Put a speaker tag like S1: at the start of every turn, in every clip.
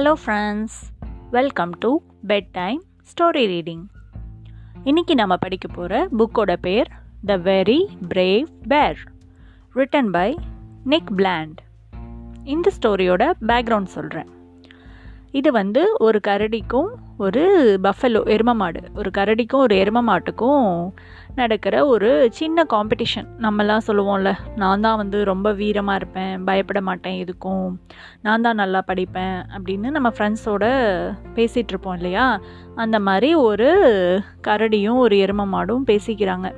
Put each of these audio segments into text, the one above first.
S1: Hello friends welcome to bed time story reading இன்னைக்கு நம்ம படிக்க போகிற புக்கோட பேர் the very brave bear written by Nick Bland இந்த ஸ்டோரியோட பேக்ரவுண்ட் சொல்கிறேன் இது வந்து ஒரு கரடிக்கும் ஒரு பஃபலோ எரும மாடு. ஒரு கரடிக்கும் ஒரு எரும மாட்டுக்கும் நடக்கிற ஒரு சின்ன காம்படிஷன் நம்மலாம் சொல்லுவோம்ல நான் தான் வந்து ரொம்ப வீரமாக இருப்பேன் பயப்பட மாட்டேன் எதுக்கும். நான் தான் நல்லா படிப்பேன் அப்படின்னு நம்ம ஃப்ரெண்ட்ஸோட பேசிகிட்டு இருப்போம் இல்லையா? அந்த மாதிரி ஒரு கரடியும் ஒரு எரும மாடும் பேசிக்கிறாங்க.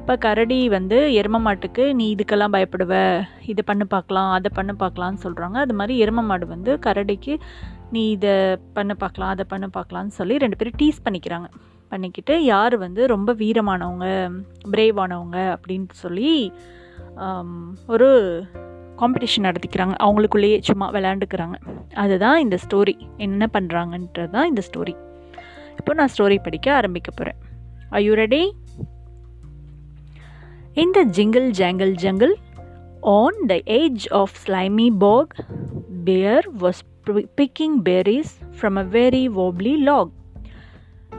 S1: இப்போ கரடி வந்து எரும மாட்டுக்கு நீ இதுக்கெல்லாம் பயப்படுவ இது பண்ணு பார்க்கலாம் அதை பண்ணு பார்க்கலான்னு சொல்கிறாங்க அது மாதிரி எரும மாடு வந்து கரடிக்கு நீ இதை பண்ண பார்க்கலாம் அதை பண்ண பார்க்கலான்னு சொல்லி ரெண்டு பேரும் டீஸ் பண்ணிக்கிறாங்க. பண்ணிக்கிட்டு யார் வந்து ரொம்ப வீரமானவங்க பிரேவானவங்க அப்படின்னு சொல்லி ஒரு காம்படிஷன் நடத்திக்கிறாங்க. அவங்களுக்குள்ளேயே சும்மா விளையாண்டுக்கிறாங்க. அதுதான் இந்த ஸ்டோரி என்ன பண்ணுறாங்கன்றது தான் இந்த ஸ்டோரி இப்போ நான் ஸ்டோரி படிக்க ஆரம்பிக்க போகிறேன் I ready In the jingle jangle jungle, on the edge of slimy bog, bear was picking berries from a very wobbly log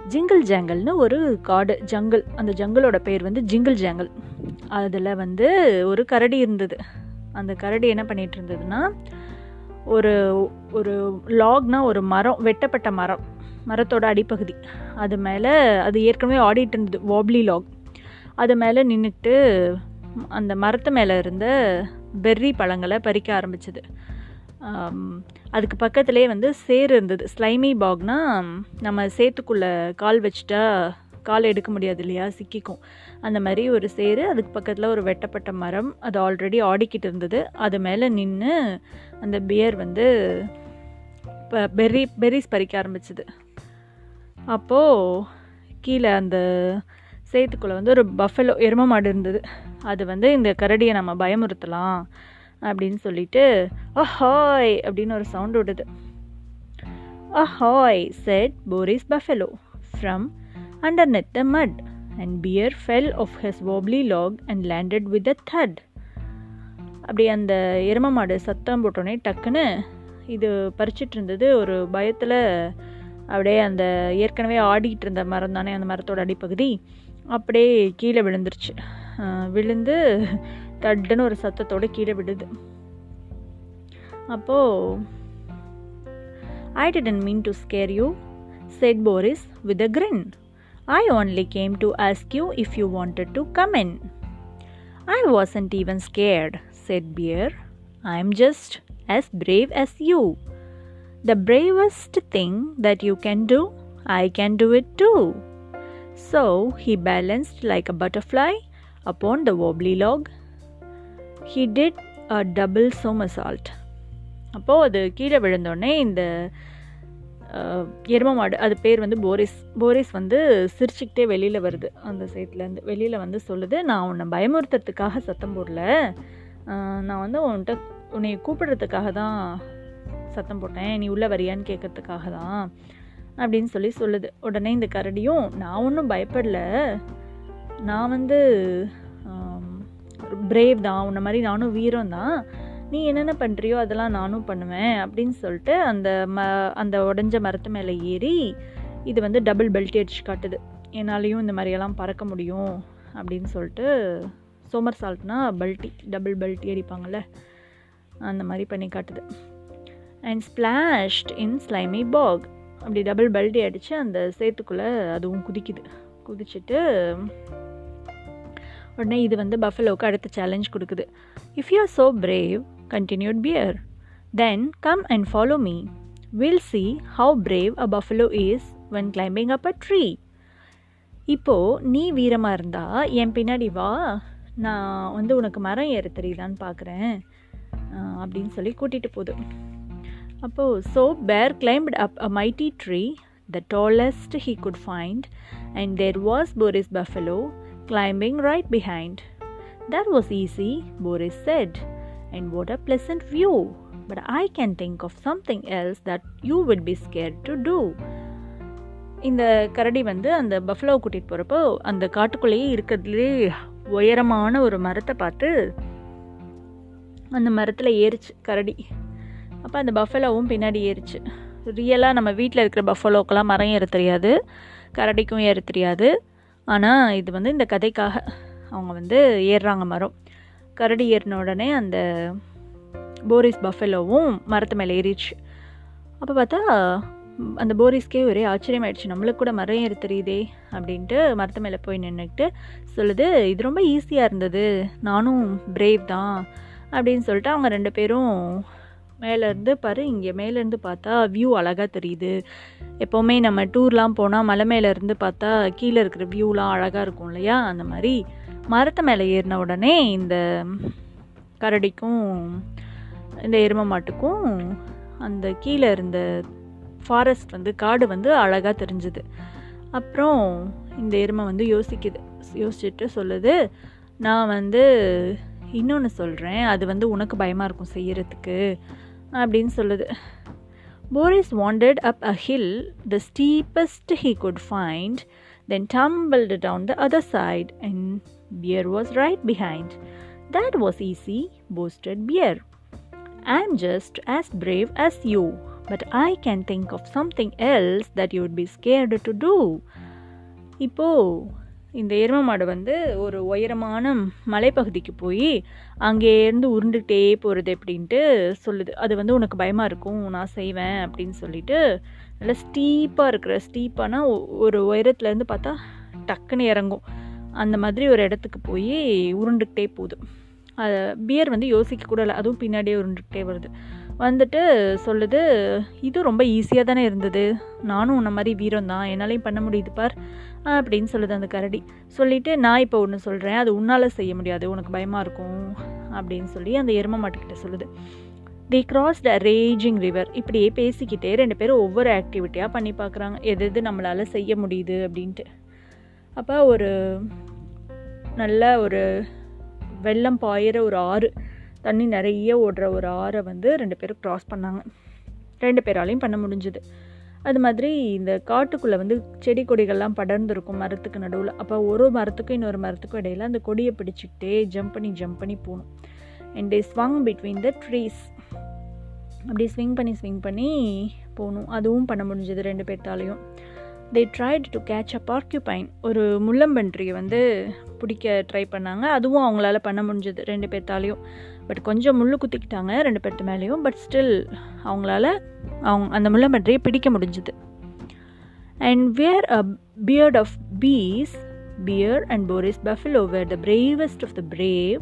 S1: jingle ஜாங்கல்னு ஒரு காடு ஜங்கிள் அந்த ஜங்கிளோட பேர் வந்து ஜிங்கிள் ஜாங்கல் அதில் வந்து ஒரு கரடி இருந்தது. அந்த கரடி என்ன பண்ணிகிட்டு இருந்ததுன்னா ஒரு ஒரு லாக்னா ஒரு மரம் வெட்டப்பட்ட மரம் மரத்தோட அடிப்பகுதி. அது மேலே அது ஏற்கனவே ஆடிட்டு இருந்தது வாப்லி லாக் அது மேலே நின்றுட்டு அந்த மரத்து மேலே இருந்த பெர்ரி பழங்களை பறிக்க ஆரம்பிச்சது. அதுக்கு பக்கத்துலேயே வந்து சேர் இருந்தது. ஸ்லைமி பாக்னா நம்ம சேத்துக்குள்ளே கால் வச்சுட்டா கால் எடுக்க முடியாது இல்லையா? சிக்கிக்கும். அந்த மாதிரி ஒரு சேரு அதுக்கு பக்கத்தில் ஒரு வெட்டப்பட்ட மரம் அது ஆல்ரெடி ஆடிக்கிட்டு இருந்தது. அது மேலே நின்று அந்த பியர் வந்து இப்போ பெர்ரி பெர்ரிஸ் பறிக்க ஆரம்பிச்சது. அப்போது கீழே அந்த சேத்துக்குள்ளே வந்து ஒரு பஃபலோ எரும மாடு இருந்தது. அது வந்து இந்த கரடியை நம்ம பயமுறுத்தலாம். அப்படின்னு சொல்லிட்டு அஹாய்! அப்படின்னு ஒரு சவுண்ட் விடுது. Ahoy! Said Boris Buffalo from underneath the mud and bear fell off his wobbly log and landed with a thud அப்படி அந்த எரும மாடு சத்தம் போட்டோன்னே டக்குன்னு இது பறிச்சிட்டு இருந்தது. ஒரு பயத்தில் அப்படியே அந்த ஏற்கனவே ஆடிக்கிட்டு இருந்த மரம் தானே அந்த மரத்தோட அடிப்பகுதி அப்படியே கீழே விழுந்துருச்சு. விழுந்து தட்டுன்னு ஒரு சத்தத்தோடு கீழே விடுது அப்போது I didn't mean to scare you said Boris with a grin I only came to ask you if you wanted to come in I wasn't even scared said Bear I am just as brave as you. The bravest thing that you can do, I can do it too. So he balanced like a butterfly upon the wobbly log. He did a double somersault அப்போது அது கீழே விழுந்தோடனே இந்த எரும மாடு அது பேர் வந்து Boris Boris வந்து சிரிச்சுக்கிட்டே வெளியில் வருது. அந்த சைட்லேருந்து வெளியில் வந்து சொல்லுது நான் உன்னை பயமுறுத்துறதுக்காக சத்தம் போடல. நான் வந்து உன்கிட்ட உன்னை கூப்பிடுறதுக்காக தான் சத்தம் போட்டேன். நீ உள்ளே வரியான்னு கேட்கறதுக்காக தான் அப்படின்னு சொல்லி சொல்லுது. உடனே இந்த கரடியும் நான் ஒன்றும் பயப்படல. நான் வந்து பிரேவ் தான் உன்ன மாதிரி நானும் வீரம் தான். நீ என்னென்ன பண்ணுறியோ அதெல்லாம் நானும் பண்ணுவேன் அப்படின்னு சொல்லிட்டு அந்த ம அந்த உடஞ்ச மரத்து மேலே ஏறி இது வந்து டபுள் பெல்ட் அடிச்சு காட்டுது. என்னாலையும் இந்த மாதிரியெல்லாம் பறக்க முடியும் அப்படின்னு சொல்லிட்டு சோமர் சால்ட்னா பல்ட்டி டபுள் பல்ட்டி அடிப்பாங்கள்ல அந்த மாதிரி பண்ணி காட்டுது. அண்ட் ஸ்பிளாஷ்ட் இன் ஸ்லைமி பாக் அப்படி டபுள் பல்டி அடித்து அந்த சேத்துக்குள்ளே அதுவும் குதிக்குது. குதிச்சுட்டு உடனே இது வந்து பஃபலோவுக்கு அடுத்த சேலஞ்ச் கொடுக்குது. If you are so brave continued bear then come and follow me will see how brave a buffalo is when climbing up a tree இப்போது நீ வீரமாக இருந்தால் என் பின்னாடி வா. நான் வந்து உனக்கு மரம் ஏற தெரியுதான்னு பார்க்குறேன் அப்படின்னு சொல்லி கூட்டிகிட்டு போகுது. அப்போது so bear climbed up a mighty tree the tallest he could find and there was Boris buffalo climbing right behind That was easy Boris said and what a pleasant view but I can think of something else that you would be scare to do இந்த கரடி வந்து அந்த பஃபலோவை கூட்டிகிட்டு போகிறப்போ அந்த காட்டுக்குள்ளேயே இருக்கிறதுலே உயரமான ஒரு மரத்தை பார்த்து அந்த மரத்தில் ஏறிச்சு கரடி. அப்போ அந்த பஃபலோவும் பின்னாடி ஏறிச்சு. ரியலாக நம்ம வீட்டில் இருக்கிற பஃபலோக்கெல்லாம் மரம் ஏற தெரியாது. கரடிக்கும் ஏற தெரியாது. ஆனால் இது வந்து இந்த கதைக்காக அவங்க வந்து ஏறுறாங்க மரம். கரடி ஏறின உடனே அந்த போரிஸ் பஃபெலோவும் மரத்து மேலே ஏறிடுச்சு. அப்போ பார்த்தா அந்த போரிஸ்க்கே ஒரே ஆச்சரியமாயிடுச்சு. நம்மளுக்கு கூட மரம் ஏறு தெரியுதே அப்படின்ட்டு மரத்து மேலே போய் நின்றுக்கிட்டு சொல்லுது இது ரொம்ப ஈஸியாக இருந்தது. நானும் பிரேவ் தான். அப்படின்னு சொல்லிட்டு அவங்க ரெண்டு பேரும் மேலேருந்து பாரு இங்கே மேலேருந்து பார்த்தா வியூ அழகாக தெரியுது. எப்போவுமே நம்ம டூர்லாம் போனால் மலை மேலேருந்து பார்த்தா கீழே இருக்கிற வியூலாம் அழகாக இருக்கும் இல்லையா? அந்த மாதிரி. மரத்தை மேலே ஏறின உடனே இந்த கரடிக்கும் இந்த எரும மாட்டுக்கும் அந்த கீழே இருந்த ஃபாரஸ்ட் வந்து காடு வந்து அழகாக தெரிஞ்சுது. அப்புறம் இந்த எருமை வந்து யோசிக்குது. யோசிச்சுட்டு சொல்லுது நான் வந்து இன்னொன்று சொல்கிறேன் அது வந்து உனக்கு பயமாக இருக்கும் செய்கிறதுக்கு அப்படின்னு சொல்லுது. Boris wanted up a hill the steepest he could find then tumbled down the other side and bear was right behind that was easy boasted bear I am just as brave as you, but I can think of something else that you would be scared to do. இப்போ இந்த எரும மாடு வந்து ஒரு உயரமான மலைப்பகுதிக்கு போய் அங்கேருந்து உருண்டுகிட்டே போகிறது அப்படின்ட்டு சொல்லுது. அது வந்து உனக்கு பயமாக இருக்கும் நான் செய்வேன் அப்படின்னு சொல்லிட்டு நல்லா ஸ்டீப்பாக இருக்கிற ஸ்டீப்பானா ஒரு உயரத்துலேருந்து பார்த்தா டக்குன்னு இறங்கும். அந்த மாதிரி ஒரு இடத்துக்கு போய் உருண்டுக்கிட்டே போகுது. அதை பியர் வந்து யோசிக்க கூட இல்லை. அதுவும் பின்னாடியே உருண்டுக்கிட்டே வருது. வந்துட்டு சொல்லுது இது ரொம்ப ஈஸியாக தானே இருந்தது. நானும் உன்ன மாதிரி வீரம் தான் என்னாலையும் பண்ண முடியுது பார் அப்படின்னு சொல்லுது அந்த கரடி. சொல்லிவிட்டு நான் இப்போ ஒன்று சொல்கிறேன் அது உன்னால் செய்ய முடியாது. உனக்கு பயமாக இருக்கும் அப்படின்னு சொல்லி அந்த எரும மாட்டுக்கிட்ட சொல்லுது. The cross the raging river இப்படியே பேசிக்கிட்டே ரெண்டு பேரும் ஒவ்வொரு ஆக்டிவிட்டியாக பண்ணி பார்க்குறாங்க எது எது நம்மளால் செய்ய முடியுது அப்படின்ட்டு. அப்போ ஒரு நல்ல ஒரு வெள்ளம் பாயிற ஒரு ஆறு தண்ணி நிறைய ஓடுற ஒரு ஆறை வந்து ரெண்டு பேரும் க்ராஸ் பண்ணாங்க. ரெண்டு பேராலையும் பண்ண முடிஞ்சுது. அது மாதிரி இந்த காட்டுக்குள்ளே வந்து செடி கொடிகள்லாம் படர்ந்துருக்கும் மரத்துக்கு நடுவில். அப்போ ஒரு மரத்துக்கும் இன்னொரு மரத்துக்கும் இடையில அந்த கொடியை பிடிச்சிக்கிட்டே ஜம்ப் பண்ணி ஜம்ப் பண்ணி போகணும். And they swung between the trees அப்படி ஸ்விங் பண்ணி ஸ்விங் பண்ணி போகணும். அதுவும் பண்ண முடிஞ்சது ரெண்டு பேர்த்தாலையும். They tried to catch a porcupine ஒரு முள்ளம்பன்றியை வந்து பிடிக்க ட்ரை பண்ணாங்க. அதுவும் அவங்களால பண்ண முடிஞ்சது ரெண்டு பேர்த்தாலையும். பட் கொஞ்சம் முள்ளு குத்திக்கிட்டாங்க ரெண்டு பேர்த்து மேலேயும். பட் ஸ்டில் அவங்களால அவங்க அந்த முள்ளம்பன்றியை பிடிக்க முடிஞ்சுது. And were a pair of peace bear and Boris buffalo were the bravest of the brave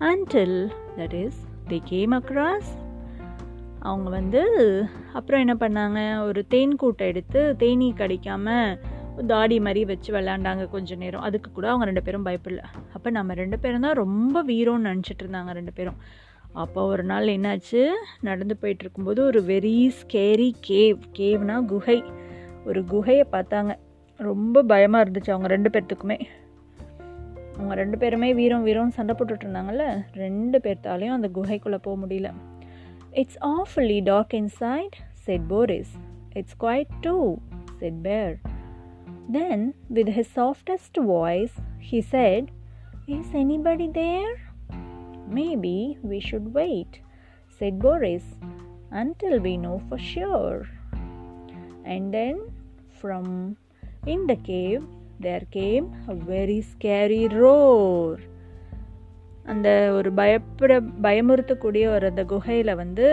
S1: until that is they came across அவங்க வந்து அப்புறம் என்ன பண்ணாங்க? ஒரு தேன் கூட்டை எடுத்து தேனீ கடிக்காமல் தாடி மாதிரி வச்சு விளாண்டாங்க கொஞ்ச நேரம். அதுக்கு கூட அவங்க ரெண்டு பேரும் பயப்படல. அப்போ நம்ம ரெண்டு பேரும் தான் ரொம்ப வீரம்னு நினச்சிட்டு இருந்தாங்க ரெண்டு பேரும். அப்போ ஒரு நாள் என்னாச்சு? நடந்து போயிட்டு இருக்கும்போது ஒரு வெரி ஸ்கேரி கேவ் கேவ்னா குகை. ஒரு குகையை பார்த்தாங்க. ரொம்ப பயமாக இருந்துச்சு அவங்க ரெண்டு பேர்த்துக்குமே. அவங்க ரெண்டு பேருமே வீரம் வீரம் சண்டை போட்டுட்டு இருந்தாங்கல்ல? ரெண்டு பேர்த்தாலையும் அந்த குகைக்குள்ளே போக முடியல. It's awfully dark inside said Boris it's quite too said bear Then, with his softest voice, he said, Is anybody there? Maybe we should wait, said Boris, until we know for sure. And then, from in the cave, there came a very scary roar. அந்த ஒரு பயப்பட பயமுறுத்தக்கூடிய ஒரு அந்த குகையில் வந்து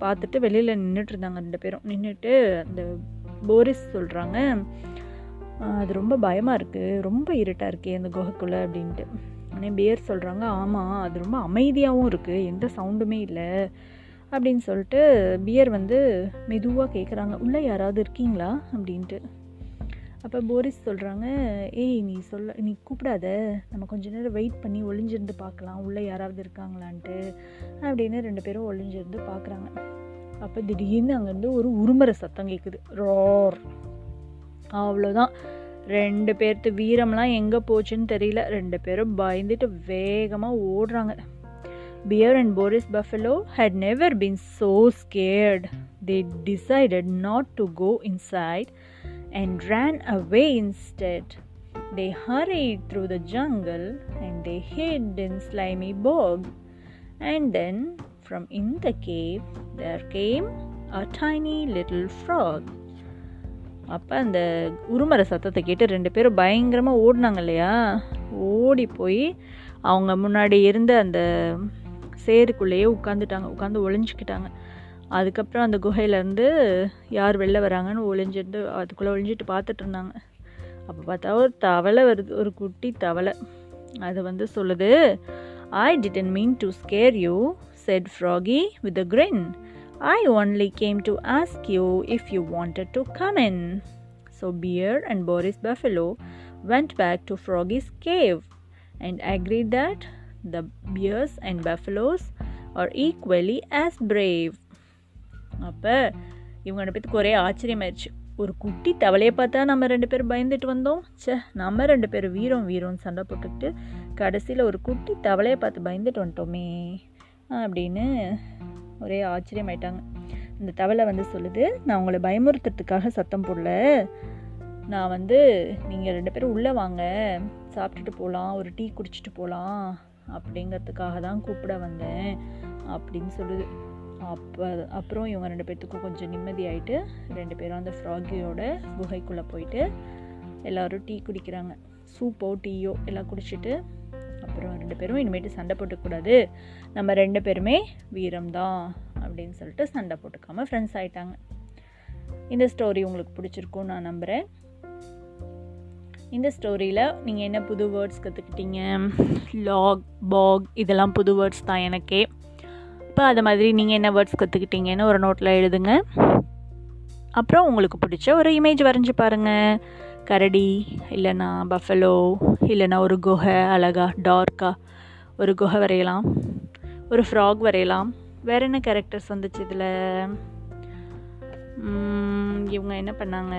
S1: பார்த்துட்டு வெளியில் நின்றுட்டு இருந்தாங்க ரெண்டு பேரும் நின்றுட்டு அந்த போரிஸ் சொல்கிறாங்க அது ரொம்ப பயமாக இருக்குது ரொம்ப இருட்டாக இருக்கே அந்த குகைக்குள்ளே அப்படின்ட்டு. உடனே பியர் சொல்கிறாங்க ஆமாம் அது ரொம்ப அமைதியாகவும் இருக்குது எந்த சவுண்டுமே இல்லை. அப்படின்னு சொல்லிட்டு பியர் வந்து மெதுவாக கேட்குறாங்க உள்ளே யாராவது இருக்கீங்களா? அப்படின்ட்டு. அப்போ போரிஸ் சொல்கிறாங்க ஏய் நீ சொல்ல நீ கூப்பிடாத. நம்ம கொஞ்ச நேரம் வெயிட் பண்ணி ஒளிஞ்சிருந்து பார்க்கலாம். உள்ளே யாராவது இருக்காங்களான்ட்டு. அப்படின்னு ரெண்டு பேரும் ஒளிஞ்சிருந்து பார்க்குறாங்க. அப்போ திடீர்னு அங்கேருந்து ஒரு உருமர சத்தம் கேட்குது ரோர். அவ்வளோதான் ரெண்டு பேர்த்து வீரம்லாம் எங்கே போச்சுன்னு தெரியல ரெண்டு பேரும் பயந்துட்டு வேகமாக ஓடுறாங்க Bear and Boris Buffalo had never been so scared. They decided not to go inside and ran away instead. They hurried through the jungle and they hid in slimy bog. And then from in the cave there came a tiny little frog. அப்போ அந்த உருமர சத்தத்தை கேட்டு ரெண்டு பேரும் பயங்கரமாக ஓடினாங்க இல்லையா? ஓடி போய் அவங்க முன்னாடி இருந்த அந்த சேருக்குள்ளேயே உட்காந்துட்டாங்க உட்காந்து ஒளிஞ்சிக்கிட்டாங்க. அதுக்கப்புறம் அந்த குகையிலேருந்து யார் வெளில வராங்கன்னு ஒளிஞ்சிருந்து அதுக்குள்ளே ஒளிஞ்சிட்டு பார்த்துட்டு இருந்தாங்க. அப்போ பார்த்தா ஒரு தவளை வருது. ஒரு குட்டி தவளை. அது வந்து சொல்லுது I didn't mean to scare you said froggy with a grin I only came to ask you if you wanted to come in. So Bear and Boris Buffalo went back to Froggy's cave and agreed that the bears and buffaloes are equally as brave. அப்போ இவங்க ரெண்டு பேத்துக்கு ஒரே ஆச்சரியமாயிடுச்சு ஒரு குட்டி தவளையை பார்த்தா நம்ம ரெண்டு பேரும் பயந்துட்டு வந்தோம் சே நம்ம ரெண்டு பேரும் வீரம் வீரம் சண்டை போட்டுக்கிட்டு கடைசியில் ஒரு குட்டி தவளையை பார்த்து பயந்துட்டு வந்துட்டோமே அப்படின்னு ஒரே ஆச்சரியமாயிட்டாங்க. இந்த தவளை வந்து சொல்லுது நான் உங்களை பயமுறுத்துறதுக்காக சத்தம் போடல. நான் வந்து நீங்கள் ரெண்டு பேரும் உள்ளே வாங்க. சாப்பிட்டுட்டு போகலாம் ஒரு டீ குடிச்சிட்டு போகலாம் அப்படிங்கிறதுக்காக தான் கூப்பிட வந்தேன் அப்படின்னு சொல்லுது. அப்போ அப்புறம் இவங்க ரெண்டு பேர்த்துக்கும் கொஞ்சம் நிம்மதி ஆகிட்டு ரெண்டு பேரும் அந்த ஃப்ராகியோட குகைக்குள்ளே போயிட்டு எல்லோரும் டீ குடிக்கிறாங்க. சூப்போ டீயோ எல்லாம் குடிச்சிட்டு அப்புறம் ரெண்டு பேரும் இனிமேட்டு சண்டை போட்டுக்கூடாது. நம்ம ரெண்டு பேருமே வீரம்தான் அப்படின்னு சொல்லிட்டு சண்டை போட்டுக்காமல் ஃப்ரெண்ட்ஸ் ஆகிட்டாங்க இந்த ஸ்டோரி உங்களுக்கு பிடிச்சிருக்கும் நான் நம்புகிறேன் இந்த ஸ்டோரியில் நீங்கள் என்ன புது வேர்ட்ஸ் கற்றுக்கிட்டீங்க லாக் பாக் இதெல்லாம் புது வேர்ட்ஸ் தான் எனக்கே. இப்போ அது மாதிரி நீங்கள் என்ன வேர்ட்ஸ் கற்றுக்கிட்டீங்கன்னு ஒரு நோட்டில் எழுதுங்க. அப்புறம் உங்களுக்கு பிடிச்ச ஒரு இமேஜ் வரைஞ்சி பாருங்கள் கரடி இல்லைன்னா பஃபலோ இல்லைன்னா ஒரு குகை அழகாக டார்க்காக ஒரு குகை வரையலாம் ஒரு ஃப்ராக் வரையலாம். வேறு என்ன கேரக்டர்ஸ் வந்துச்சு இதில்? இவங்க என்ன பண்ணாங்க?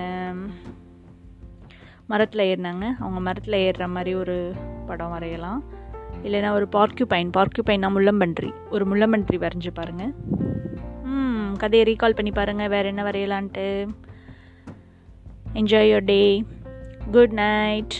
S1: மரத்தில் ஏறினாங்க. அவங்க மரத்தில் ஏறுற மாதிரி ஒரு படம் வரையலாம். இல்லைன்னா ஒரு பார்க்யூபைன் பார்க்யூபைன்னா முள்ளம்பன்றி. ஒரு முள்ளம்பன்றி வரைஞ்சி பாருங்கள் கதையை ரீகால் பண்ணி பாருங்கள் வேறு என்ன வரையலான்ட்டு. Enjoy your day good night